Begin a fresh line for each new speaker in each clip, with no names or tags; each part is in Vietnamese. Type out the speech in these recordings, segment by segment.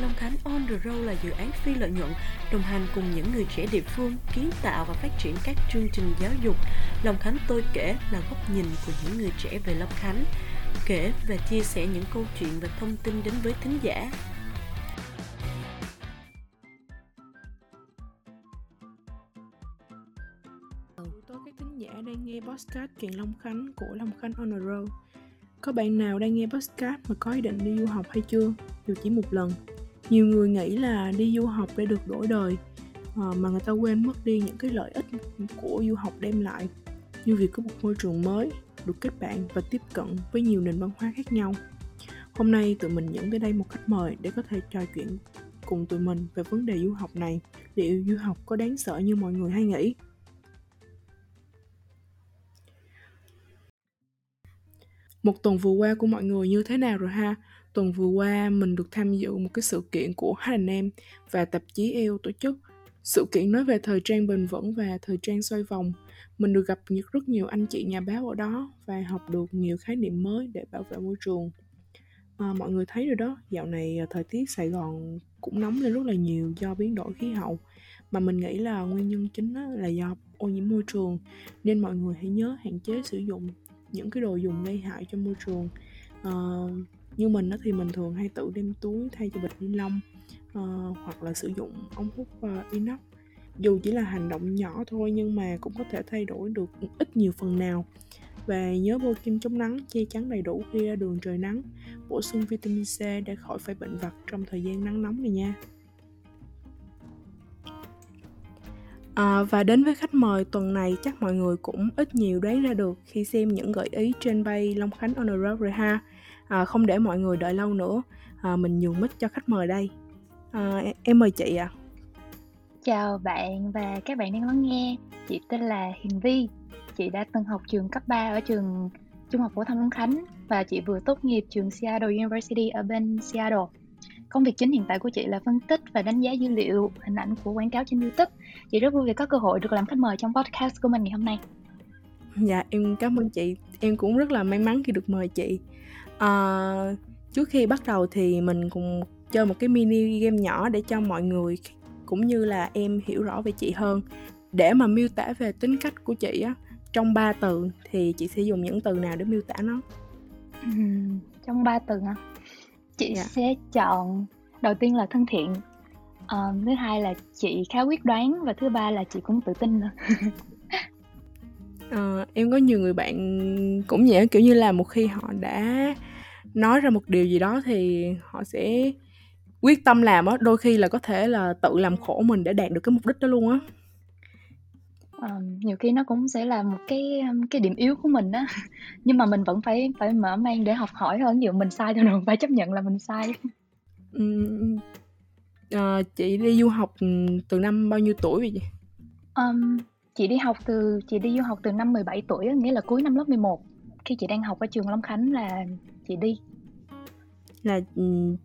Long Khánh On The Road là dự án phi lợi nhuận đồng hành cùng những người trẻ địa phương kiến tạo và phát triển các chương trình giáo dục. Long Khánh tôi kể là góc nhìn của những người trẻ về Long Khánh, kể và chia sẻ những câu chuyện và thông tin đến với thính giả.
Tôi các thính giả đang nghe podcast chuyện Long Khánh của Long Khánh On The Road. Có bạn nào đang nghe podcast mà có ý định đi du học hay chưa? Dù chỉ một lần. Nhiều người nghĩ là đi du học để được đổi đời, ờ, mà người ta quên mất đi những cái lợi ích của du học đem lại, như việc có một môi trường mới, được kết bạn và tiếp cận với nhiều nền văn hóa khác nhau. Hôm nay tụi mình dẫn tới đây một khách mời để có thể trò chuyện cùng tụi mình về vấn đề du học này. Liệu du học có đáng sợ như mọi người hay nghĩ? Một tuần vừa qua của mọi người như thế nào rồi ha? Tuần vừa qua mình được tham dự một cái sự kiện của H&M và tạp chí eu tổ chức. Sự kiện nói về thời trang bền vững và thời trang xoay vòng. Mình được gặp rất nhiều anh chị nhà báo ở đó và học được nhiều khái niệm mới để bảo vệ môi trường. À, mọi người thấy rồi đó, dạo này à, thời tiết Sài Gòn cũng nóng lên rất là nhiều do biến đổi khí hậu. Mà mình nghĩ là nguyên nhân chính là do ô nhiễm môi trường nên mọi người hãy nhớ hạn chế sử dụng những cái đồ dùng gây hại cho môi trường uh, như mình đó thì mình thường hay tự đem túi thay cho bịch ni lông uh, hoặc là sử dụng ống hút uh, inox. Dù chỉ là hành động nhỏ thôi nhưng mà cũng có thể thay đổi được ít nhiều phần nào. Và nhớ bôi kem chống nắng che chắn đầy đủ khi ra đường trời nắng bổ sung vitamin C để khỏi phải bệnh vặt trong thời gian nắng nóng này nha. À, và đến với khách mời tuần này chắc mọi người cũng ít nhiều đoán ra được khi xem những gợi ý trên bay Long Khánh on the road rồi ha. À, không để mọi người đợi lâu nữa, à, mình nhường mic cho khách mời đây. À, em mời chị ạ. À.
Chào bạn và các bạn đang lắng nghe. Chị tên là Hiền Vi. Chị đã từng học trường cấp 3 ở trường Trung học phổ thông Long Khánh và chị vừa tốt nghiệp trường Seattle University ở bên Seattle. Công việc chính hiện tại của chị là phân tích và đánh giá dữ liệu, hình ảnh của quảng cáo trên YouTube. Chị rất vui vì có cơ hội được làm khách mời trong podcast của mình ngày hôm nay.
Dạ, em cảm ơn chị. Em cũng rất là may mắn khi được mời chị. À, trước khi bắt đầu thì mình cùng chơi một cái mini game nhỏ để cho mọi người cũng như là em hiểu rõ về chị hơn. Để mà miêu tả về tính cách của chị á, trong 3 từ thì chị sẽ dùng những từ nào để miêu tả nó?
Trong 3 từ hả? chị yeah. Dạ. sẽ chọn đầu tiên là thân thiện um, thứ hai là chị khá quyết đoán và thứ ba là chị cũng tự tin nữa
à, em có nhiều người bạn cũng vậy kiểu như là một khi họ đã nói ra một điều gì đó thì họ sẽ quyết tâm làm á đôi khi là có thể là tự làm khổ mình để đạt được cái mục đích đó luôn á.
Um, nhiều khi nó cũng sẽ là một cái cái điểm yếu của mình á. Nhưng mà mình vẫn phải phải mở mang để học hỏi hơn dụ mình sai thì mình phải chấp nhận là mình sai.
Um, uh, chị đi du học từ năm bao nhiêu tuổi vậy chị?
Um, chị đi học từ chị đi du học từ năm 17 tuổi nghĩa là cuối năm lớp 11 khi chị đang học ở trường Long Khánh là chị đi
là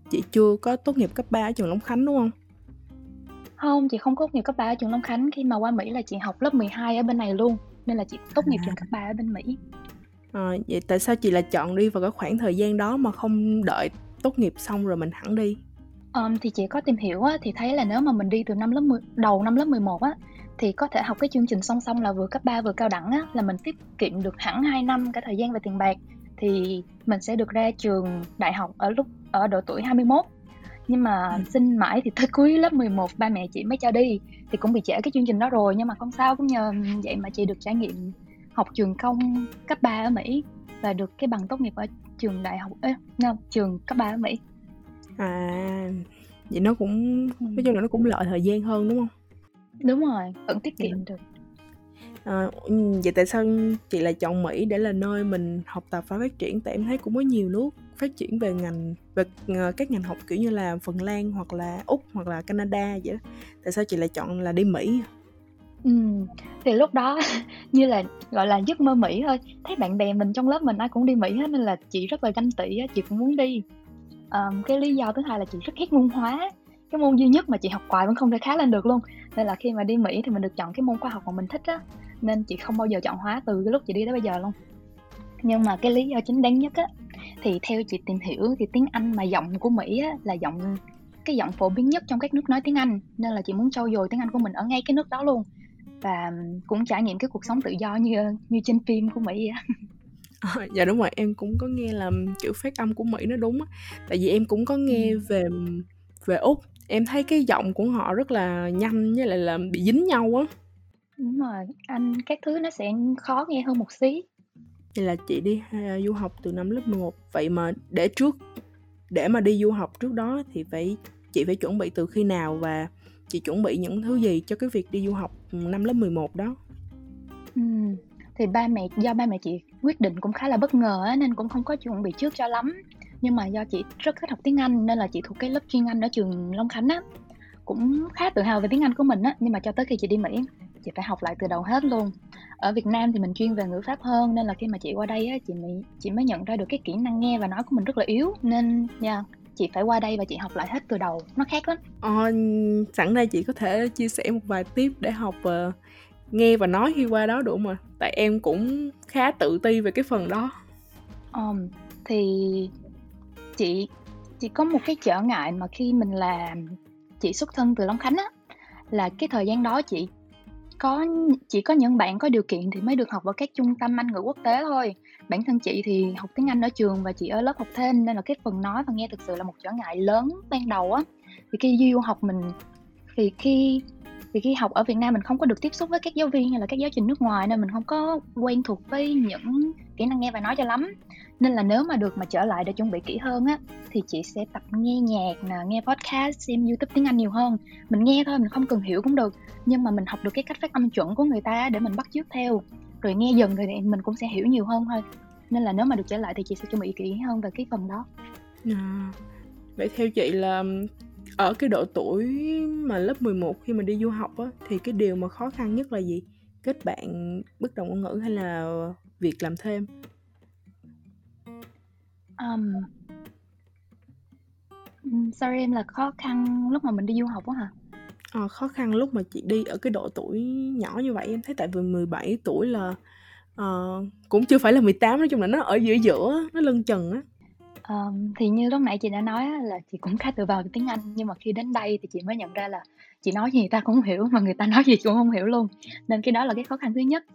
chị chưa có tốt nghiệp cấp 3 ở trường Long Khánh đúng không?
Không, chị không tốt nghiệp cấp 3 ở trường Long Khánh, khi mà qua Mỹ là chị học lớp 12 ở bên này luôn, nên là chị tốt nghiệp à. trường cấp 3 ở bên Mỹ.
À, vậy tại sao chị lại chọn đi vào cái khoảng thời gian đó mà không đợi tốt nghiệp xong rồi mình hẳn đi?
Um, thì chị có tìm hiểu á, thì thấy là nếu mà mình đi từ năm lớp 10, đầu năm lớp 11 á thì có thể học cái chương trình song song là vừa cấp 3 vừa cao đẳng á là mình tiết kiệm được hẳn 2 năm cả thời gian và tiền bạc thì mình sẽ được ra trường đại học ở lúc ở độ tuổi 21 nhưng mà ừ. xin mãi thì tới cuối lớp 11 ba mẹ chị mới cho đi thì cũng bị trễ cái chương trình đó rồi nhưng mà không sao cũng nhờ vậy mà chị được trải nghiệm học trường công cấp 3 ở Mỹ và được cái bằng tốt nghiệp ở trường đại học ê, no, trường cấp 3 ở Mỹ.
À vậy nó cũng nói chung là nó cũng lợi thời gian hơn đúng không
đúng rồi vẫn tiết kiệm được
À, vậy tại sao chị lại chọn Mỹ để là nơi mình học tập và phát triển? Tại em thấy cũng có nhiều nước phát triển về ngành về ờ, các ngành học kiểu như là Phần Lan hoặc là Úc hoặc là Canada vậy đó. Tại sao chị lại chọn là đi Mỹ?
Ừ, thì lúc đó như là gọi là giấc mơ Mỹ thôi. Thấy bạn bè mình trong lớp mình ai cũng đi Mỹ hết nên là chị rất là ganh tị chị cũng muốn đi. Um, cái lý do thứ hai là chị rất ghét môn hóa cái môn duy nhất mà chị học hoài vẫn không thể khá lên được luôn. Nên là khi mà đi mỹ thì mình được chọn cái môn khoa học mà mình thích á. Nên chị không bao giờ chọn hóa từ cái lúc chị đi tới bây giờ luôn. Nhưng mà cái lý do chính đáng nhất á thì theo chị tìm hiểu thì tiếng anh mà giọng của mỹ á là giọng cái giọng phổ biến nhất trong các nước nói tiếng Anh. Nên là chị muốn trau dồi tiếng Anh của mình ở ngay cái nước đó luôn. Và cũng trải nghiệm cái cuộc sống tự do như như trên phim của Mỹ vậy.
À, dạ đúng rồi em cũng có nghe là kiểu phát âm của Mỹ nó đúng á. Tại vì em cũng có nghe ừ. về về úc em thấy cái giọng của họ rất là nhanh với lại là bị dính nhau á.
Đúng rồi anh các thứ nó sẽ khó nghe hơn một xí.
Vậy là chị đi uh, du học từ năm lớp 11 vậy mà để trước để mà đi du học trước đó thì phải chị phải chuẩn bị từ khi nào và chị chuẩn bị những thứ gì cho cái việc đi du học năm lớp 11 đó?
Ừ, thì ba mẹ do ba mẹ chị quyết định cũng khá là bất ngờ á, nên cũng không có chuẩn bị trước cho lắm nhưng mà do chị rất thích học tiếng Anh nên là chị thuộc cái lớp chuyên Anh ở trường Long Khánh á. Cũng khá tự hào về tiếng Anh của mình á nhưng mà cho tới khi chị đi Mỹ chị phải học lại từ đầu hết luôn. Ở Việt Nam thì mình chuyên về ngữ pháp hơn nên là khi mà chị qua đây á chị mới chị mới nhận ra được cái kỹ năng nghe và nói của mình rất là yếu. Nên nha yeah, chị phải qua đây và chị học lại hết từ đầu. Nó khác lắm.
Ờ, sẵn đây chị có thể chia sẻ một vài tip để học uh, nghe và nói khi qua đó đủ mà tại em cũng khá tự ti về cái phần đó.
Um, thì chị chị có một cái trở ngại mà khi mình làm, chị xuất thân từ Long Khánh á, là cái thời gian đó chị có chỉ có những bạn có điều kiện thì mới được học ở các trung tâm Anh ngữ quốc tế thôi. Bản thân chị thì học tiếng Anh ở trường và chị ở lớp học thêm nên là cái phần nói và nghe thực sự là một trở ngại lớn ban đầu á. Thì khi du học mình, thì khi vì khi học ở Việt Nam mình không có được tiếp xúc với các giáo viên hay là các giáo trình nước ngoài nên mình không có quen thuộc với những kỹ năng nghe và nói cho lắm. Nên là nếu mà được mà trở lại để chuẩn bị kỹ hơn á thì chị sẽ tập nghe nhạc nè nghe podcast xem youtube tiếng anh nhiều hơn. Mình nghe thôi mình không cần hiểu cũng được nhưng mà mình học được cái cách phát âm chuẩn của người ta để mình bắt chước theo. Rồi nghe dần rồi mình cũng sẽ hiểu nhiều hơn thôi. Nên là nếu mà được trở lại thì chị sẽ chuẩn bị kỹ hơn về cái phần đó.
À, vậy theo chị là ở cái độ tuổi mà lớp 11 khi mà đi du học á thì cái điều mà khó khăn nhất là gì? Kết bạn bất đồng ngôn ngữ hay là việc làm thêm?
Um, sorry em là khó khăn lúc mà mình đi du học á hả?
À, khó khăn lúc mà chị đi ở cái độ tuổi nhỏ như vậy em thấy tại vì 17 tuổi là uh, cũng chưa phải là 18 nói chung là nó ở giữa giữa nó lân chừng á.
Ờm, thì như lúc nãy chị đã nói là chị cũng khá tự vào tiếng Anh, nhưng mà khi đến đây thì chị mới nhận ra là chị nói gì người ta cũng không hiểu, mà người ta nói gì cũng không hiểu luôn, nên cái đó là cái khó khăn thứ nhất.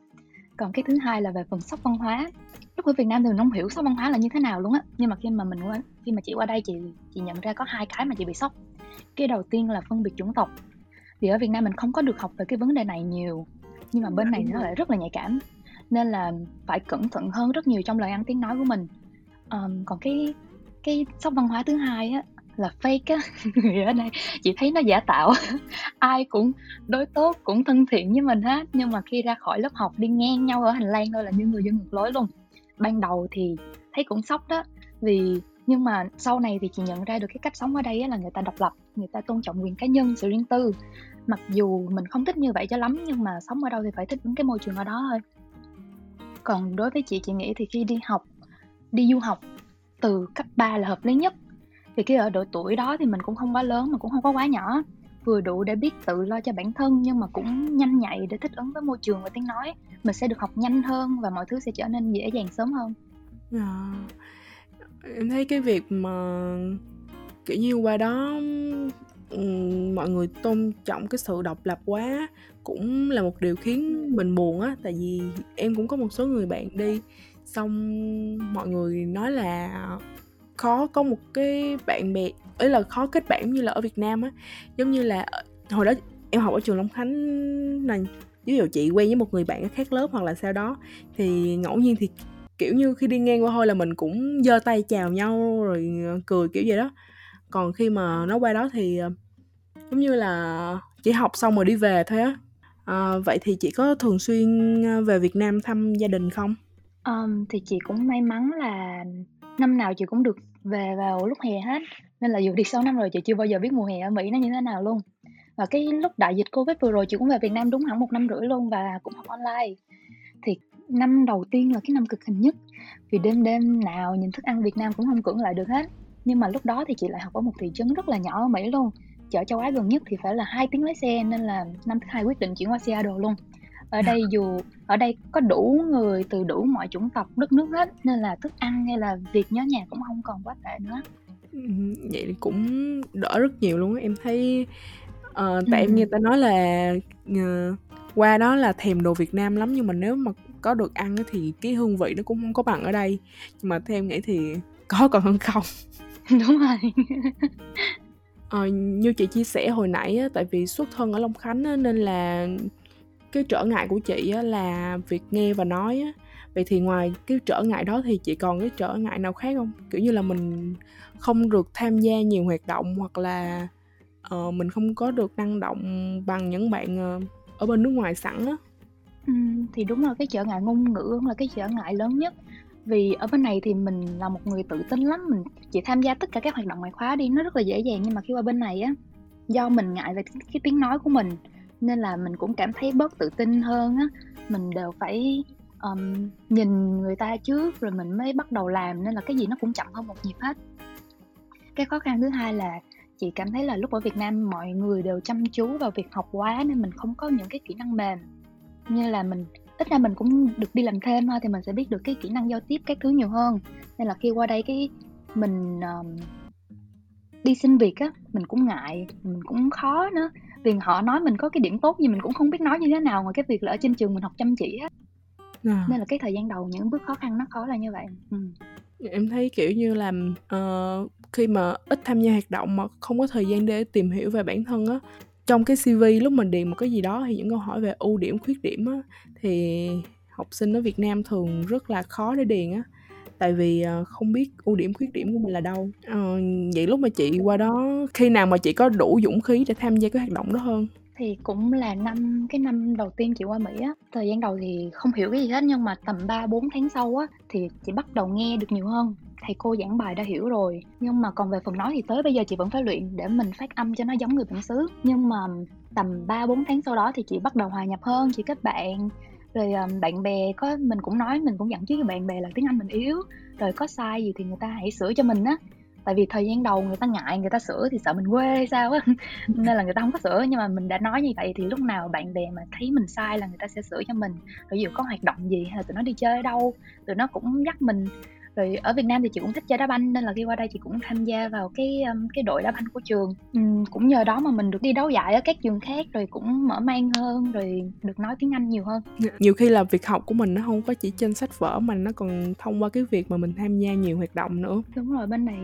Còn cái thứ hai là về phần sốc văn hóa. Lúc ở Việt Nam thì mình hông hiểu sốc văn hóa là như thế nào luôn á, nhưng mà khi mà mình qua khi mà chị qua đây chị chị nhận ra có hai cái mà chị bị sốc. Cái đầu tiên là phân biệt chủng tộc, vì ở Việt Nam mình không có được học về cái vấn đề này nhiều, nhưng mà bên này nó lại rất là nhạy cảm, nên là phải cẩn thận hơn rất nhiều trong lời ăn tiếng nói của mình. Ờm, còn cái cái sốc văn hóa thứ hai á là fake á, người ở đây chị thấy nó giả tạo. Ai cũng đối tốt, cũng thân thiện với mình hết, nhưng mà khi ra khỏi lớp học đi ngang nhau ở hành lang thôi là như người dân ngược lối luôn. Ban đầu thì thấy cũng sốc đó, vì nhưng mà sau này thì chị nhận ra được cái cách sống ở đây là người ta độc lập, người ta tôn trọng quyền cá nhân, sự riêng tư. Mặc dù mình không thích như vậy cho lắm nhưng mà sống ở đâu thì phải thích ứng cái môi trường ở đó thôi. Còn đối với chị, chị nghĩ thì khi đi học đi du học từ cấp 3 là hợp lý nhất vì cái ở độ tuổi đó thì mình cũng không quá lớn mà cũng không có quá nhỏ. Vừa đủ để biết tự lo cho bản thân nhưng mà cũng nhanh nhạy để thích ứng với môi trường và tiếng nói. Mình sẽ được học nhanh hơn và mọi thứ sẽ trở nên dễ dàng sớm hơn.
À, em thấy cái việc mà kiểu như qua đó ừ, mọi người tôn trọng cái sự độc lập quá cũng là một điều khiến mình buồn á. Tại vì em cũng có một số người bạn đi xong mọi người nói là khó có một cái bạn bè ấy là khó kết bạn như là ở Việt Nam á. Giống như là ờ, hồi đó em học ở trường Long Khánh này ví dụ chị quen với một người bạn ở khác lớp hoặc là sau đó thì ngẫu nhiên thì kiểu như khi đi ngang qua thôi là mình cũng giơ tay chào nhau rồi ờ, cười kiểu vậy đó. Còn khi mà nó qua đó thì ờ, giống như là chỉ học xong rồi đi về thôi á. À, vậy thì chị có thường xuyên về Việt Nam thăm gia đình không?
Um, thì chị cũng may mắn là năm nào chị cũng được về vào lúc hè hết, nên là dù đi 6 năm rồi chị chưa bao giờ biết mùa hè ở Mỹ nó như thế nào luôn. Và cái lúc đại dịch Covid vừa rồi chị cũng về Việt Nam đúng hẳn một năm rưỡi luôn và cũng học online. Thì năm đầu tiên là cái năm cực hình nhất, vì đêm đêm nào nhìn thức ăn Việt Nam cũng không cưỡng lại được hết. Nhưng mà lúc đó thì chị lại học ở một thị trấn rất là nhỏ ở Mỹ luôn, chợ châu Á gần nhất thì phải là hai tiếng lái xe nên là năm thứ hai quyết định chuyển qua Seattle luôn ở đây dù ở đây có đủ người từ đủ mọi chủng tộc đất nước hết nên là thức ăn hay là việc nhớ nhà cũng không còn quá tệ nữa.
Vậy thì cũng đỡ rất nhiều luôn á em thấy ờ, tại em nghe ta nói là ờ, qua đó là thèm đồ Việt Nam lắm nhưng mà nếu mà có được ăn thì cái hương vị nó cũng không có bằng ở đây. Nhưng mà theo em nghĩ thì có còn hơn không?
Đúng rồi.
Ờ, như chị chia sẻ hồi nãy á, tại vì xuất thân ở Long Khánh á, nên là cái trở ngại của chị á, là việc nghe và nói á. vậy thì ngoài cái trở ngại đó thì chị còn cái trở ngại nào khác không? Kiểu như là mình không được tham gia nhiều hoạt động hoặc là uh, mình không có được năng động bằng những bạn uh, ở bên nước ngoài sẵn á.
Ừ, thì đúng là cái trở ngại ngôn ngữ là cái trở ngại lớn nhất. Vì ở bên này thì mình là một người tự tin lắm mình chỉ tham gia tất cả các hoạt động ngoại khóa đi nó rất là dễ dàng. Nhưng mà khi qua bên này á do mình ngại về cái, cái tiếng nói của mình nên là mình cũng cảm thấy bớt tự tin hơn á. Mình đều phải um, nhìn người ta trước rồi mình mới bắt đầu làm nên là cái gì nó cũng chậm hơn một nhịp hết. Cái khó khăn thứ hai là chị cảm thấy là lúc ở Việt Nam mọi người đều chăm chú vào việc học quá nên mình không có những cái kỹ năng mềm. Như là mình ít ra mình cũng được đi làm thêm thôi thì mình sẽ biết được cái kỹ năng giao tiếp các thứ nhiều hơn. Nên là khi qua đây cái mình um, đi xin việc á mình cũng ngại mình cũng khó nữa vì họ nói mình có cái điểm tốt gì mình cũng không biết nói như thế nào ngoài cái việc là ở trên trường mình học chăm chỉ á à. nên là cái thời gian đầu những bước khó khăn nó khó là như vậy ừ.
em thấy kiểu như là uh, khi mà ít tham gia hoạt động mà không có thời gian để tìm hiểu về bản thân á trong cái CV lúc mình điền một cái gì đó thì những câu hỏi về ưu điểm khuyết điểm á thì học sinh ở Việt Nam thường rất là khó để điền á tại vì ờ, không biết ưu điểm khuyết điểm của mình là đâu. Ờ, vậy lúc mà chị qua đó khi nào mà chị có đủ dũng khí để tham gia cái hoạt động đó hơn?
Thì cũng là năm cái năm đầu tiên chị qua Mỹ á. Thời gian đầu thì không hiểu cái gì hết nhưng mà tầm 3 4 tháng sau á thì chị bắt đầu nghe được nhiều hơn. Thầy cô giảng bài đã hiểu rồi. Nhưng mà còn về phần nói thì tới bây giờ chị vẫn phải luyện để mình phát âm cho nó giống người bản xứ. Nhưng mà tầm 3 4 tháng sau đó thì chị bắt đầu hòa nhập hơn chị kết bạn rồi um, bạn bè có mình cũng nói mình cũng dặn chứ với bạn bè là tiếng Anh mình yếu rồi có sai gì thì người ta hãy sửa cho mình á. Tại vì thời gian đầu người ta ngại người ta sửa thì sợ mình quê hay sao á. Nên là người ta không có sửa nhưng mà mình đã nói như vậy thì lúc nào bạn bè mà thấy mình sai là người ta sẽ sửa cho mình. Rồi ví dụ có hoạt động gì hay là tụi nó đi chơi ở đâu tụi nó cũng dắt mình rồi ở Việt Nam thì chị cũng thích chơi đá banh nên là khi qua đây chị cũng tham gia vào cái um, cái đội đá banh của trường. Um, cũng nhờ đó mà mình được đi đấu giải ở các trường khác rồi cũng mở mang hơn rồi được nói tiếng Anh nhiều hơn.
Nhiều khi là việc học của mình nó không có chỉ trên sách vở mà nó còn thông qua cái việc mà mình tham gia nhiều hoạt động nữa.
Đúng rồi bên này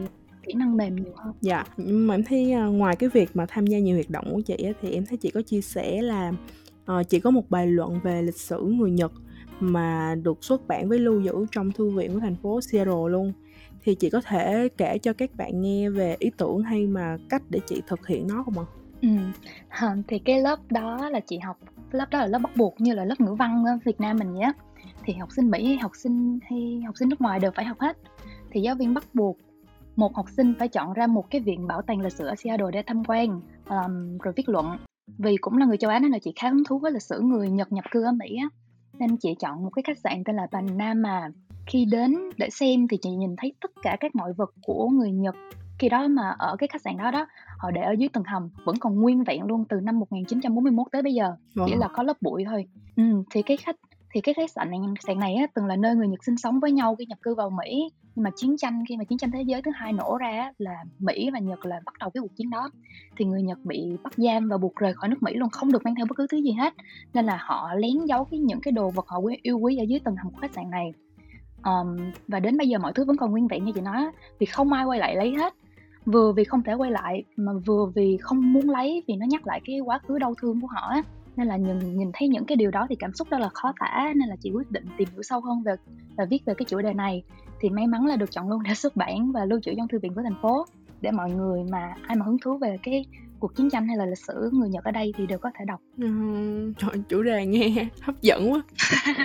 kỹ năng mềm nhiều hơn.
Dạ nhưng mà em thấy uh, ngoài cái việc mà tham gia nhiều hoạt động của chị á, thì em thấy chị có chia sẻ là uh, chị có một bài luận về lịch sử người Nhật mà được xuất bản với lưu giữ trong thư viện của thành phố Seattle luôn. Thì chị có thể kể cho các bạn nghe về ý tưởng hay mà cách để chị thực hiện nó không ạ?
Ừ, thì cái lớp đó là chị học lớp đó là lớp bắt buộc như là lớp ngữ văn ở Việt Nam mình nhé thì học sinh Mỹ hay học sinh hay học sinh nước ngoài đều phải học hết. Thì giáo viên bắt buộc một học sinh phải chọn ra một cái viện bảo tàng lịch sử ở Seattle để tham quan um, rồi viết luận. Vì cũng là người châu Á nên là chị khá hứng thú với lịch sử người Nhật nhập cư ở Mỹ á nên chị chọn một cái khách sạn tên là Panama. Khi đến để xem thì chị nhìn thấy tất cả các mọi vật của người Nhật. Khi đó mà ở cái khách sạn đó đó họ để ở dưới tầng hầm vẫn còn nguyên vẹn luôn từ năm 1941 tới bây giờ. Wow. chỉ là có lớp bụi thôi. Ừ, thì cái khách thì cái khách sạn này sạn này á, từng là nơi người Nhật sinh sống với nhau khi nhập cư vào Mỹ nhưng mà chiến tranh khi mà chiến tranh thế giới thứ hai nổ ra là Mỹ và Nhật là bắt đầu cái cuộc chiến đó. Thì người Nhật bị bắt giam và buộc rời khỏi nước Mỹ luôn không được mang theo bất cứ thứ gì hết. Nên là họ lén giấu cái những cái đồ vật họ quý yêu quý ở dưới tầng hầm của khách sạn này. Um, và đến bây giờ mọi thứ vẫn còn nguyên vẹn như chị nói vì không ai quay lại lấy hết. Vừa vì không thể quay lại mà vừa vì không muốn lấy vì nó nhắc lại cái quá khứ đau thương của họ á. Nên là nhìn nhìn thấy những cái điều đó thì cảm xúc rất là khó tả nên là chị quyết định tìm hiểu sâu hơn về và viết về cái chủ đề này thì may mắn là được chọn luôn để xuất bản và lưu trữ trong thư viện của thành phố để mọi người mà ai mà hứng thú về cái cuộc chiến tranh hay là lịch sử người Nhật ở đây thì đều có thể đọc.
Ừ, trời chủ đề nghe hấp dẫn quá.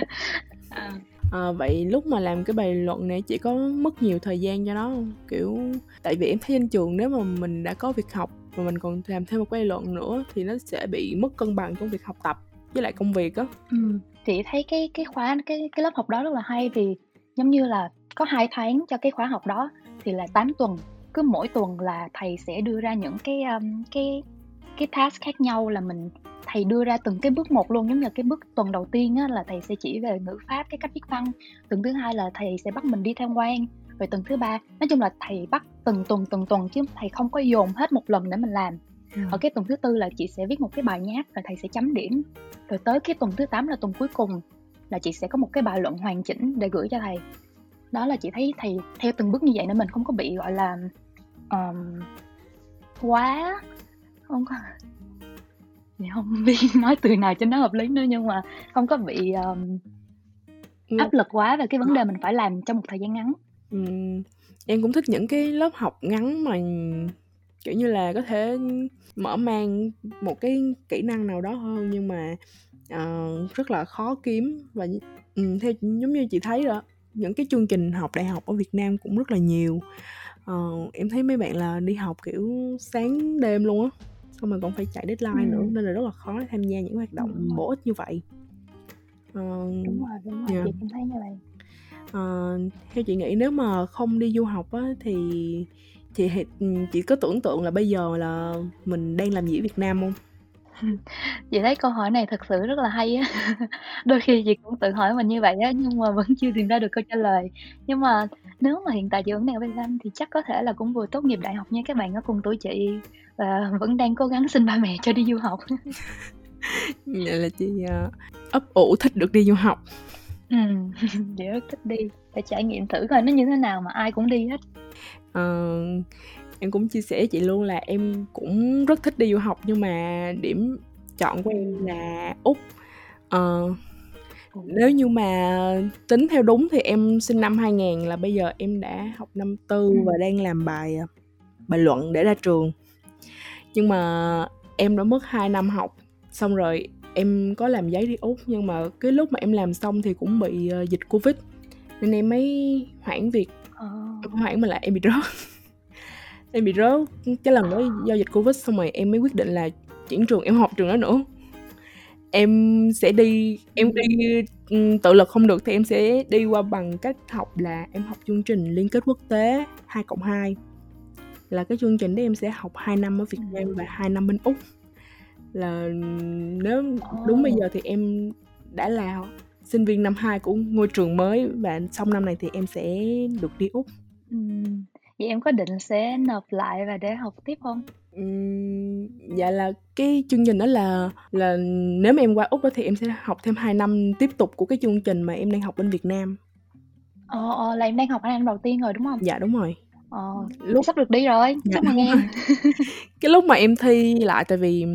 à. À, vậy lúc mà làm cái bài luận này chị có mất nhiều thời gian cho nó không? Kiểu tại vì em thấy trên trường nếu mà mình đã có việc học và mình còn làm thêm một cái luận nữa thì nó sẽ bị mất cân bằng trong việc học tập với lại công việc á
ừ. chị thấy cái cái khóa cái cái lớp học đó rất là hay vì giống như là có hai tháng cho cái khóa học đó thì là 8 tuần. Cứ mỗi tuần là thầy sẽ đưa ra những cái um, cái cái task khác nhau là mình thầy đưa ra từng cái bước một luôn. Giống như cái bước tuần đầu tiên á, là thầy sẽ chỉ về ngữ pháp cái cách viết văn. Tuần thứ hai là thầy sẽ bắt mình đi tham quan. Rồi tuần thứ ba nói chung là thầy bắt từng tuần từng tuần chứ thầy không có dồn hết một lần để mình làm.
Ừ.
ở cái tuần thứ tư là chị sẽ viết một cái bài nháp rồi thầy sẽ chấm điểm. Rồi tới cái tuần thứ 8 là tuần cuối cùng là chị sẽ có một cái bài luận hoàn chỉnh để gửi cho thầy đó là chị thấy thầy theo từng bước như vậy nên mình không có bị gọi là um, quá không có thì không biết nói từ nào cho nó hợp lý nữa nhưng mà không có bị um,
Ừ.
áp lực quá về cái vấn đề mình phải làm trong một thời gian ngắn
Ừm, em cũng thích những cái lớp học ngắn mà kiểu như là có thể mở mang một cái kỹ năng nào đó hơn nhưng mà ờ, rất là khó kiếm và ừm, theo giống như chị thấy đó những cái chương trình học đại học ở Việt Nam cũng rất là nhiều Ờ, em thấy mấy bạn là đi học kiểu sáng đêm luôn á xong rồi còn phải chạy deadline
Ừ.
nữa nên là rất là khó để tham gia những hoạt động bổ ích như vậy Ờ,
đúng rồi đúng rồi
Dạ.
chị cũng thấy như vậy
Ờ, theo chị nghĩ nếu mà không đi du học á thì chị chị có tưởng tượng là bây giờ là mình đang làm gì ở Việt Nam không?
chị thấy câu hỏi này thật sự rất là hay á đôi khi chị cũng tự hỏi mình như vậy á nhưng mà vẫn chưa tìm ra được câu trả lời nhưng mà nếu mà hiện tại chị vẫn đang ở Việt Nam thì chắc có thể là cũng vừa tốt nghiệp đại học như các bạn ở cùng tuổi chị và vẫn đang cố gắng xin ba mẹ cho đi du học
Vậy là chị ờ, ấp ủ thích được đi du học.
ừ. chị rất thích đi để trải nghiệm thử coi nó như thế nào mà ai cũng đi hết
Ờ, em cũng chia sẻ chị luôn là em cũng rất thích đi du học nhưng mà điểm chọn của em là Úc. Ờ, nếu như mà tính theo đúng thì em sinh năm 2000 là bây giờ em đã học năm tư
Ừ.
và đang làm bài ờ, bài luận để ra trường. Nhưng mà em đã mất 2 năm học xong rồi em có làm giấy đi Úc nhưng mà cái lúc mà em làm xong thì cũng bị ờ, dịch Covid nên em mới hoãn việc không hoãn mà là em bị rớt em bị rớt. Cái lần đó do dịch Covid xong rồi em mới quyết định là chuyển trường em học trường đó nữa. Em sẽ đi em đi ừm, tự lực không được thì em sẽ đi qua bằng cách học là em học chương trình liên kết quốc tế 2 cộng 2 là cái chương trình đấy em sẽ học 2 năm ở Việt Nam và 2 năm bên Úc. Là nếu đúng bây giờ thì em đã là sinh viên năm 2 của ngôi trường mới và xong năm này thì em sẽ được đi Úc.
Ừ. vậy em có định sẽ nộp lại và để học tiếp không?
Ừm, dạ là cái chương trình đó là là nếu mà em qua Úc đó thì em sẽ học thêm 2 năm tiếp tục của cái chương trình mà em đang học bên Việt Nam.
ờ, ờ là em đang học hai năm đầu tiên rồi đúng không?
Dạ đúng rồi.
ờ,
Lúc
sắp được đi rồi.
Dạ,
chúc mừng em.
cái lúc mà em thi lại tại vì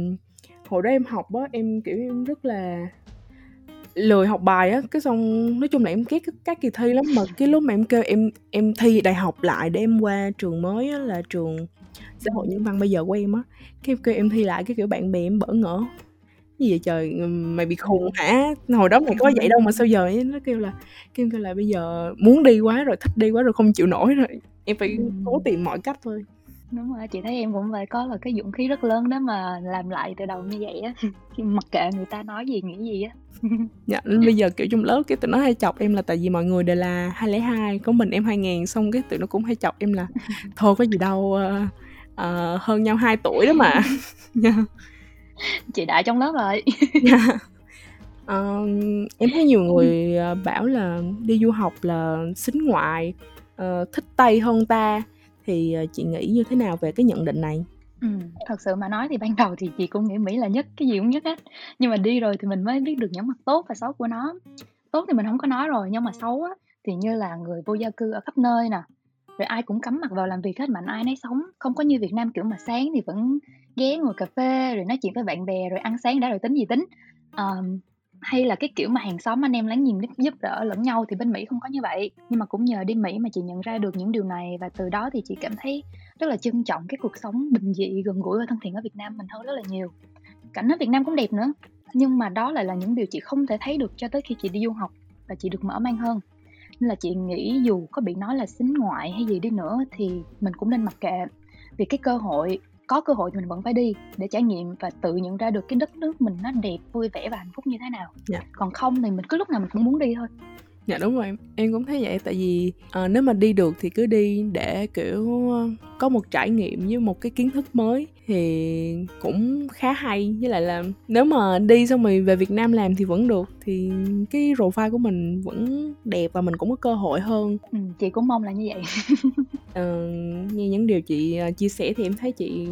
hồi đó em học á em kiểu em rất là lười học bài á cái xong nói chung là em ghét các, các kỳ thi lắm mà cái lúc mà em kêu em em thi đại học lại để em qua trường mới á là trường xã hội nhân văn bây giờ của em á. Cái em kêu em thi lại cái kiểu bạn bè em bỡ ngỡ. Gì vậy trời mày bị khùng hả? Hồi đó mày có vậy đâu mà sao giờ ấy? nó kêu là kêu kêu là bây giờ muốn đi quá rồi thích đi quá rồi không chịu nổi rồi. Em phải cố tìm mọi cách thôi
đúng rồi chị thấy em cũng phải có là cái dũng khí rất lớn để mà làm lại từ đầu như vậy á. Khi mặc kệ người ta nói gì nghĩ gì á.
Dạ, bây giờ kiểu trong lớp cái tụi nó hay chọc em là tại vì mọi người đều là 202 Có mình em 2000 xong cái tụi nó cũng hay chọc em là Thôi có gì đâu ờ, ờ, hơn nhau 2 tuổi đó mà. Dạ.
chị đại trong lớp rồi.
Ờ, Em thấy nhiều người bảo là đi du học là xính ngoại ờ, Thích Tây hơn ta thì ờ, chị nghĩ như thế nào về cái nhận định này?
ừ, thật sự mà nói thì ban đầu thì chị cũng nghĩ Mỹ là nhất cái gì cũng nhất hết. Nhưng mà đi rồi thì mình mới biết được những mặt tốt và xấu của nó. Tốt thì mình không có nói rồi nhưng mà xấu á thì như là người vô gia cư ở khắp nơi nè. Rồi ai cũng cắm mặt vào làm việc hết mạnh ai nấy sống. Không có như Việt Nam kiểu mà sáng thì vẫn ghé ngồi cà phê rồi nói chuyện với bạn bè rồi ăn sáng đã rồi tính gì tính. Um, hay là cái kiểu mà hàng xóm anh em láng giềng giúp- đỡ lẫn nhau thì bên Mỹ không có như vậy. Nhưng mà cũng nhờ đi Mỹ mà chị nhận ra được những điều này và từ đó thì chị cảm thấy rất là trân trọng cái cuộc sống bình dị, gần gũi và thân thiện ở Việt Nam mình hơn rất là nhiều. Cảnh ở Việt Nam cũng đẹp nữa, nhưng mà đó lại là những điều chị không thể thấy được cho tới khi chị đi du học và chị được mở mang hơn. Nên là chị nghĩ dù có bị nói là xính ngoại hay gì đi nữa thì mình cũng nên mặc kệ. Vì cái cơ hội có cơ hội thì mình vẫn phải đi để trải nghiệm và tự nhận ra được cái đất nước mình nó đẹp vui vẻ và hạnh phúc như thế nào.
Dạ.
còn không thì mình cứ lúc nào mình cũng muốn đi thôi.
Dạ đúng rồi. Em cũng thấy vậy tại vì uh, nếu mà đi được thì cứ đi để kiểu có một trải nghiệm với một cái kiến thức mới thì cũng khá hay. Với lại là nếu mà đi xong rồi về Việt Nam làm thì vẫn được thì cái profile của mình vẫn đẹp và mình cũng có cơ hội hơn.
Ừ, chị cũng mong là như vậy
uh, nghe những điều chị uh, chia sẻ thì em thấy chị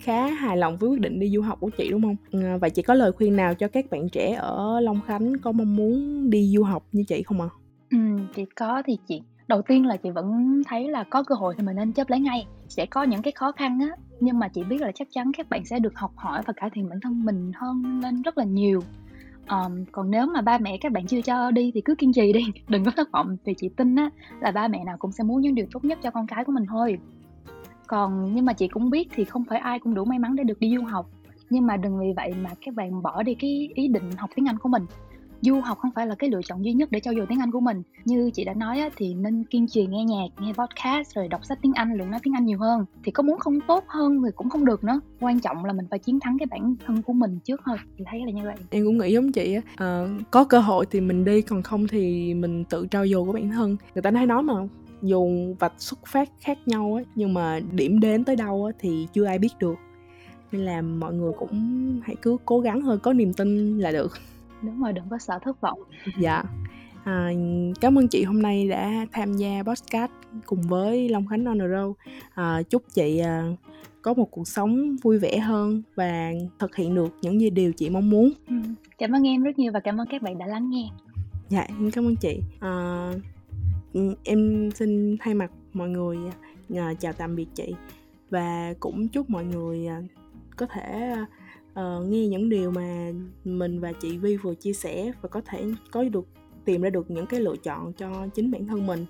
khá hài lòng với quyết định đi du học của chị đúng không? Uh, và chị có lời khuyên nào cho các bạn trẻ ở Long Khánh có mong muốn đi du học như chị không ạ? À?
ừ, chị có thì chị đầu tiên là chị vẫn thấy là có cơ hội thì mình nên chấp lấy ngay. Sẽ có những cái khó khăn á nhưng mà chị biết là chắc chắn các bạn sẽ được học hỏi và cải thiện bản thân mình hơn lên rất là nhiều um, còn nếu mà ba mẹ các bạn chưa cho đi thì cứ kiên trì đi đừng có thất vọng. Vì chị tin á là ba mẹ nào cũng sẽ muốn những điều tốt nhất cho con cái của mình thôi. Còn nhưng mà chị cũng biết thì không phải ai cũng đủ may mắn để được đi du học. Nhưng mà đừng vì vậy mà các bạn bỏ đi cái ý định học tiếng Anh của mình du học không phải là cái lựa chọn duy nhất để trau dồi tiếng Anh của mình. Như chị đã nói á, thì nên kiên trì nghe nhạc nghe podcast rồi đọc sách tiếng Anh luyện nói tiếng Anh nhiều hơn. Thì có muốn không tốt hơn thì cũng không được nữa. Quan trọng là mình phải chiến thắng cái bản thân của mình trước thôi. Chị thấy là như vậy.
Em cũng nghĩ giống chị á à, có cơ hội thì mình đi còn không thì mình tự trau dồi của bản thân. Người ta hay nói mà dù vạch xuất phát khác nhau á nhưng mà điểm đến tới đâu á thì chưa ai biết được. Nên là mọi người cũng hãy cứ cố gắng hơn có niềm tin là được
đúng rồi đừng có sợ thất vọng.
Dạ. À, cảm ơn chị hôm nay đã tham gia podcast cùng với Long Khánh on the road. À, chúc chị à, có một cuộc sống vui vẻ hơn và thực hiện được những điều chị mong muốn.
Ừ. cảm ơn em rất nhiều và cảm ơn các bạn đã lắng nghe.
Dạ em cảm ơn chị. À, em xin thay mặt mọi người à, chào tạm biệt chị và cũng chúc mọi người à, có thể uh, nghe những điều mà mình và chị Vi vừa chia sẻ và có thể có được tìm ra được những cái lựa chọn cho chính bản thân mình.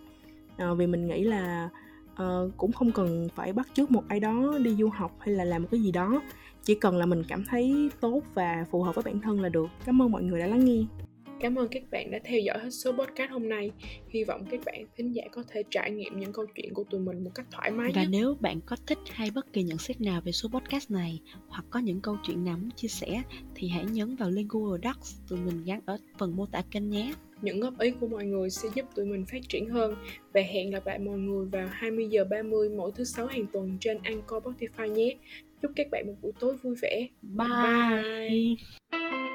Uh, vì mình nghĩ là uh, cũng không cần phải bắt chước một ai đó đi du học hay là làm một cái gì đó. Chỉ cần là mình cảm thấy tốt và phù hợp với bản thân là được. Cảm ơn mọi người đã lắng nghe. Cảm ơn các bạn đã theo dõi hết số podcast hôm nay. Hy vọng các bạn thính giả có thể trải nghiệm những câu chuyện của tụi mình một cách thoải mái
Và nhất. nếu bạn có thích hay bất kỳ nhận xét nào về số podcast này hoặc có những câu chuyện nào muốn chia sẻ thì hãy nhấn vào link Google Docs tụi mình gắn ở phần mô tả kênh nhé.
Những góp ý của mọi người sẽ giúp tụi mình phát triển hơn và hẹn gặp lại mọi người vào 20 giờ 30 mỗi thứ sáu hàng tuần trên Anchor Spotify nhé. Chúc các bạn một buổi tối vui vẻ.
Bye. Bye.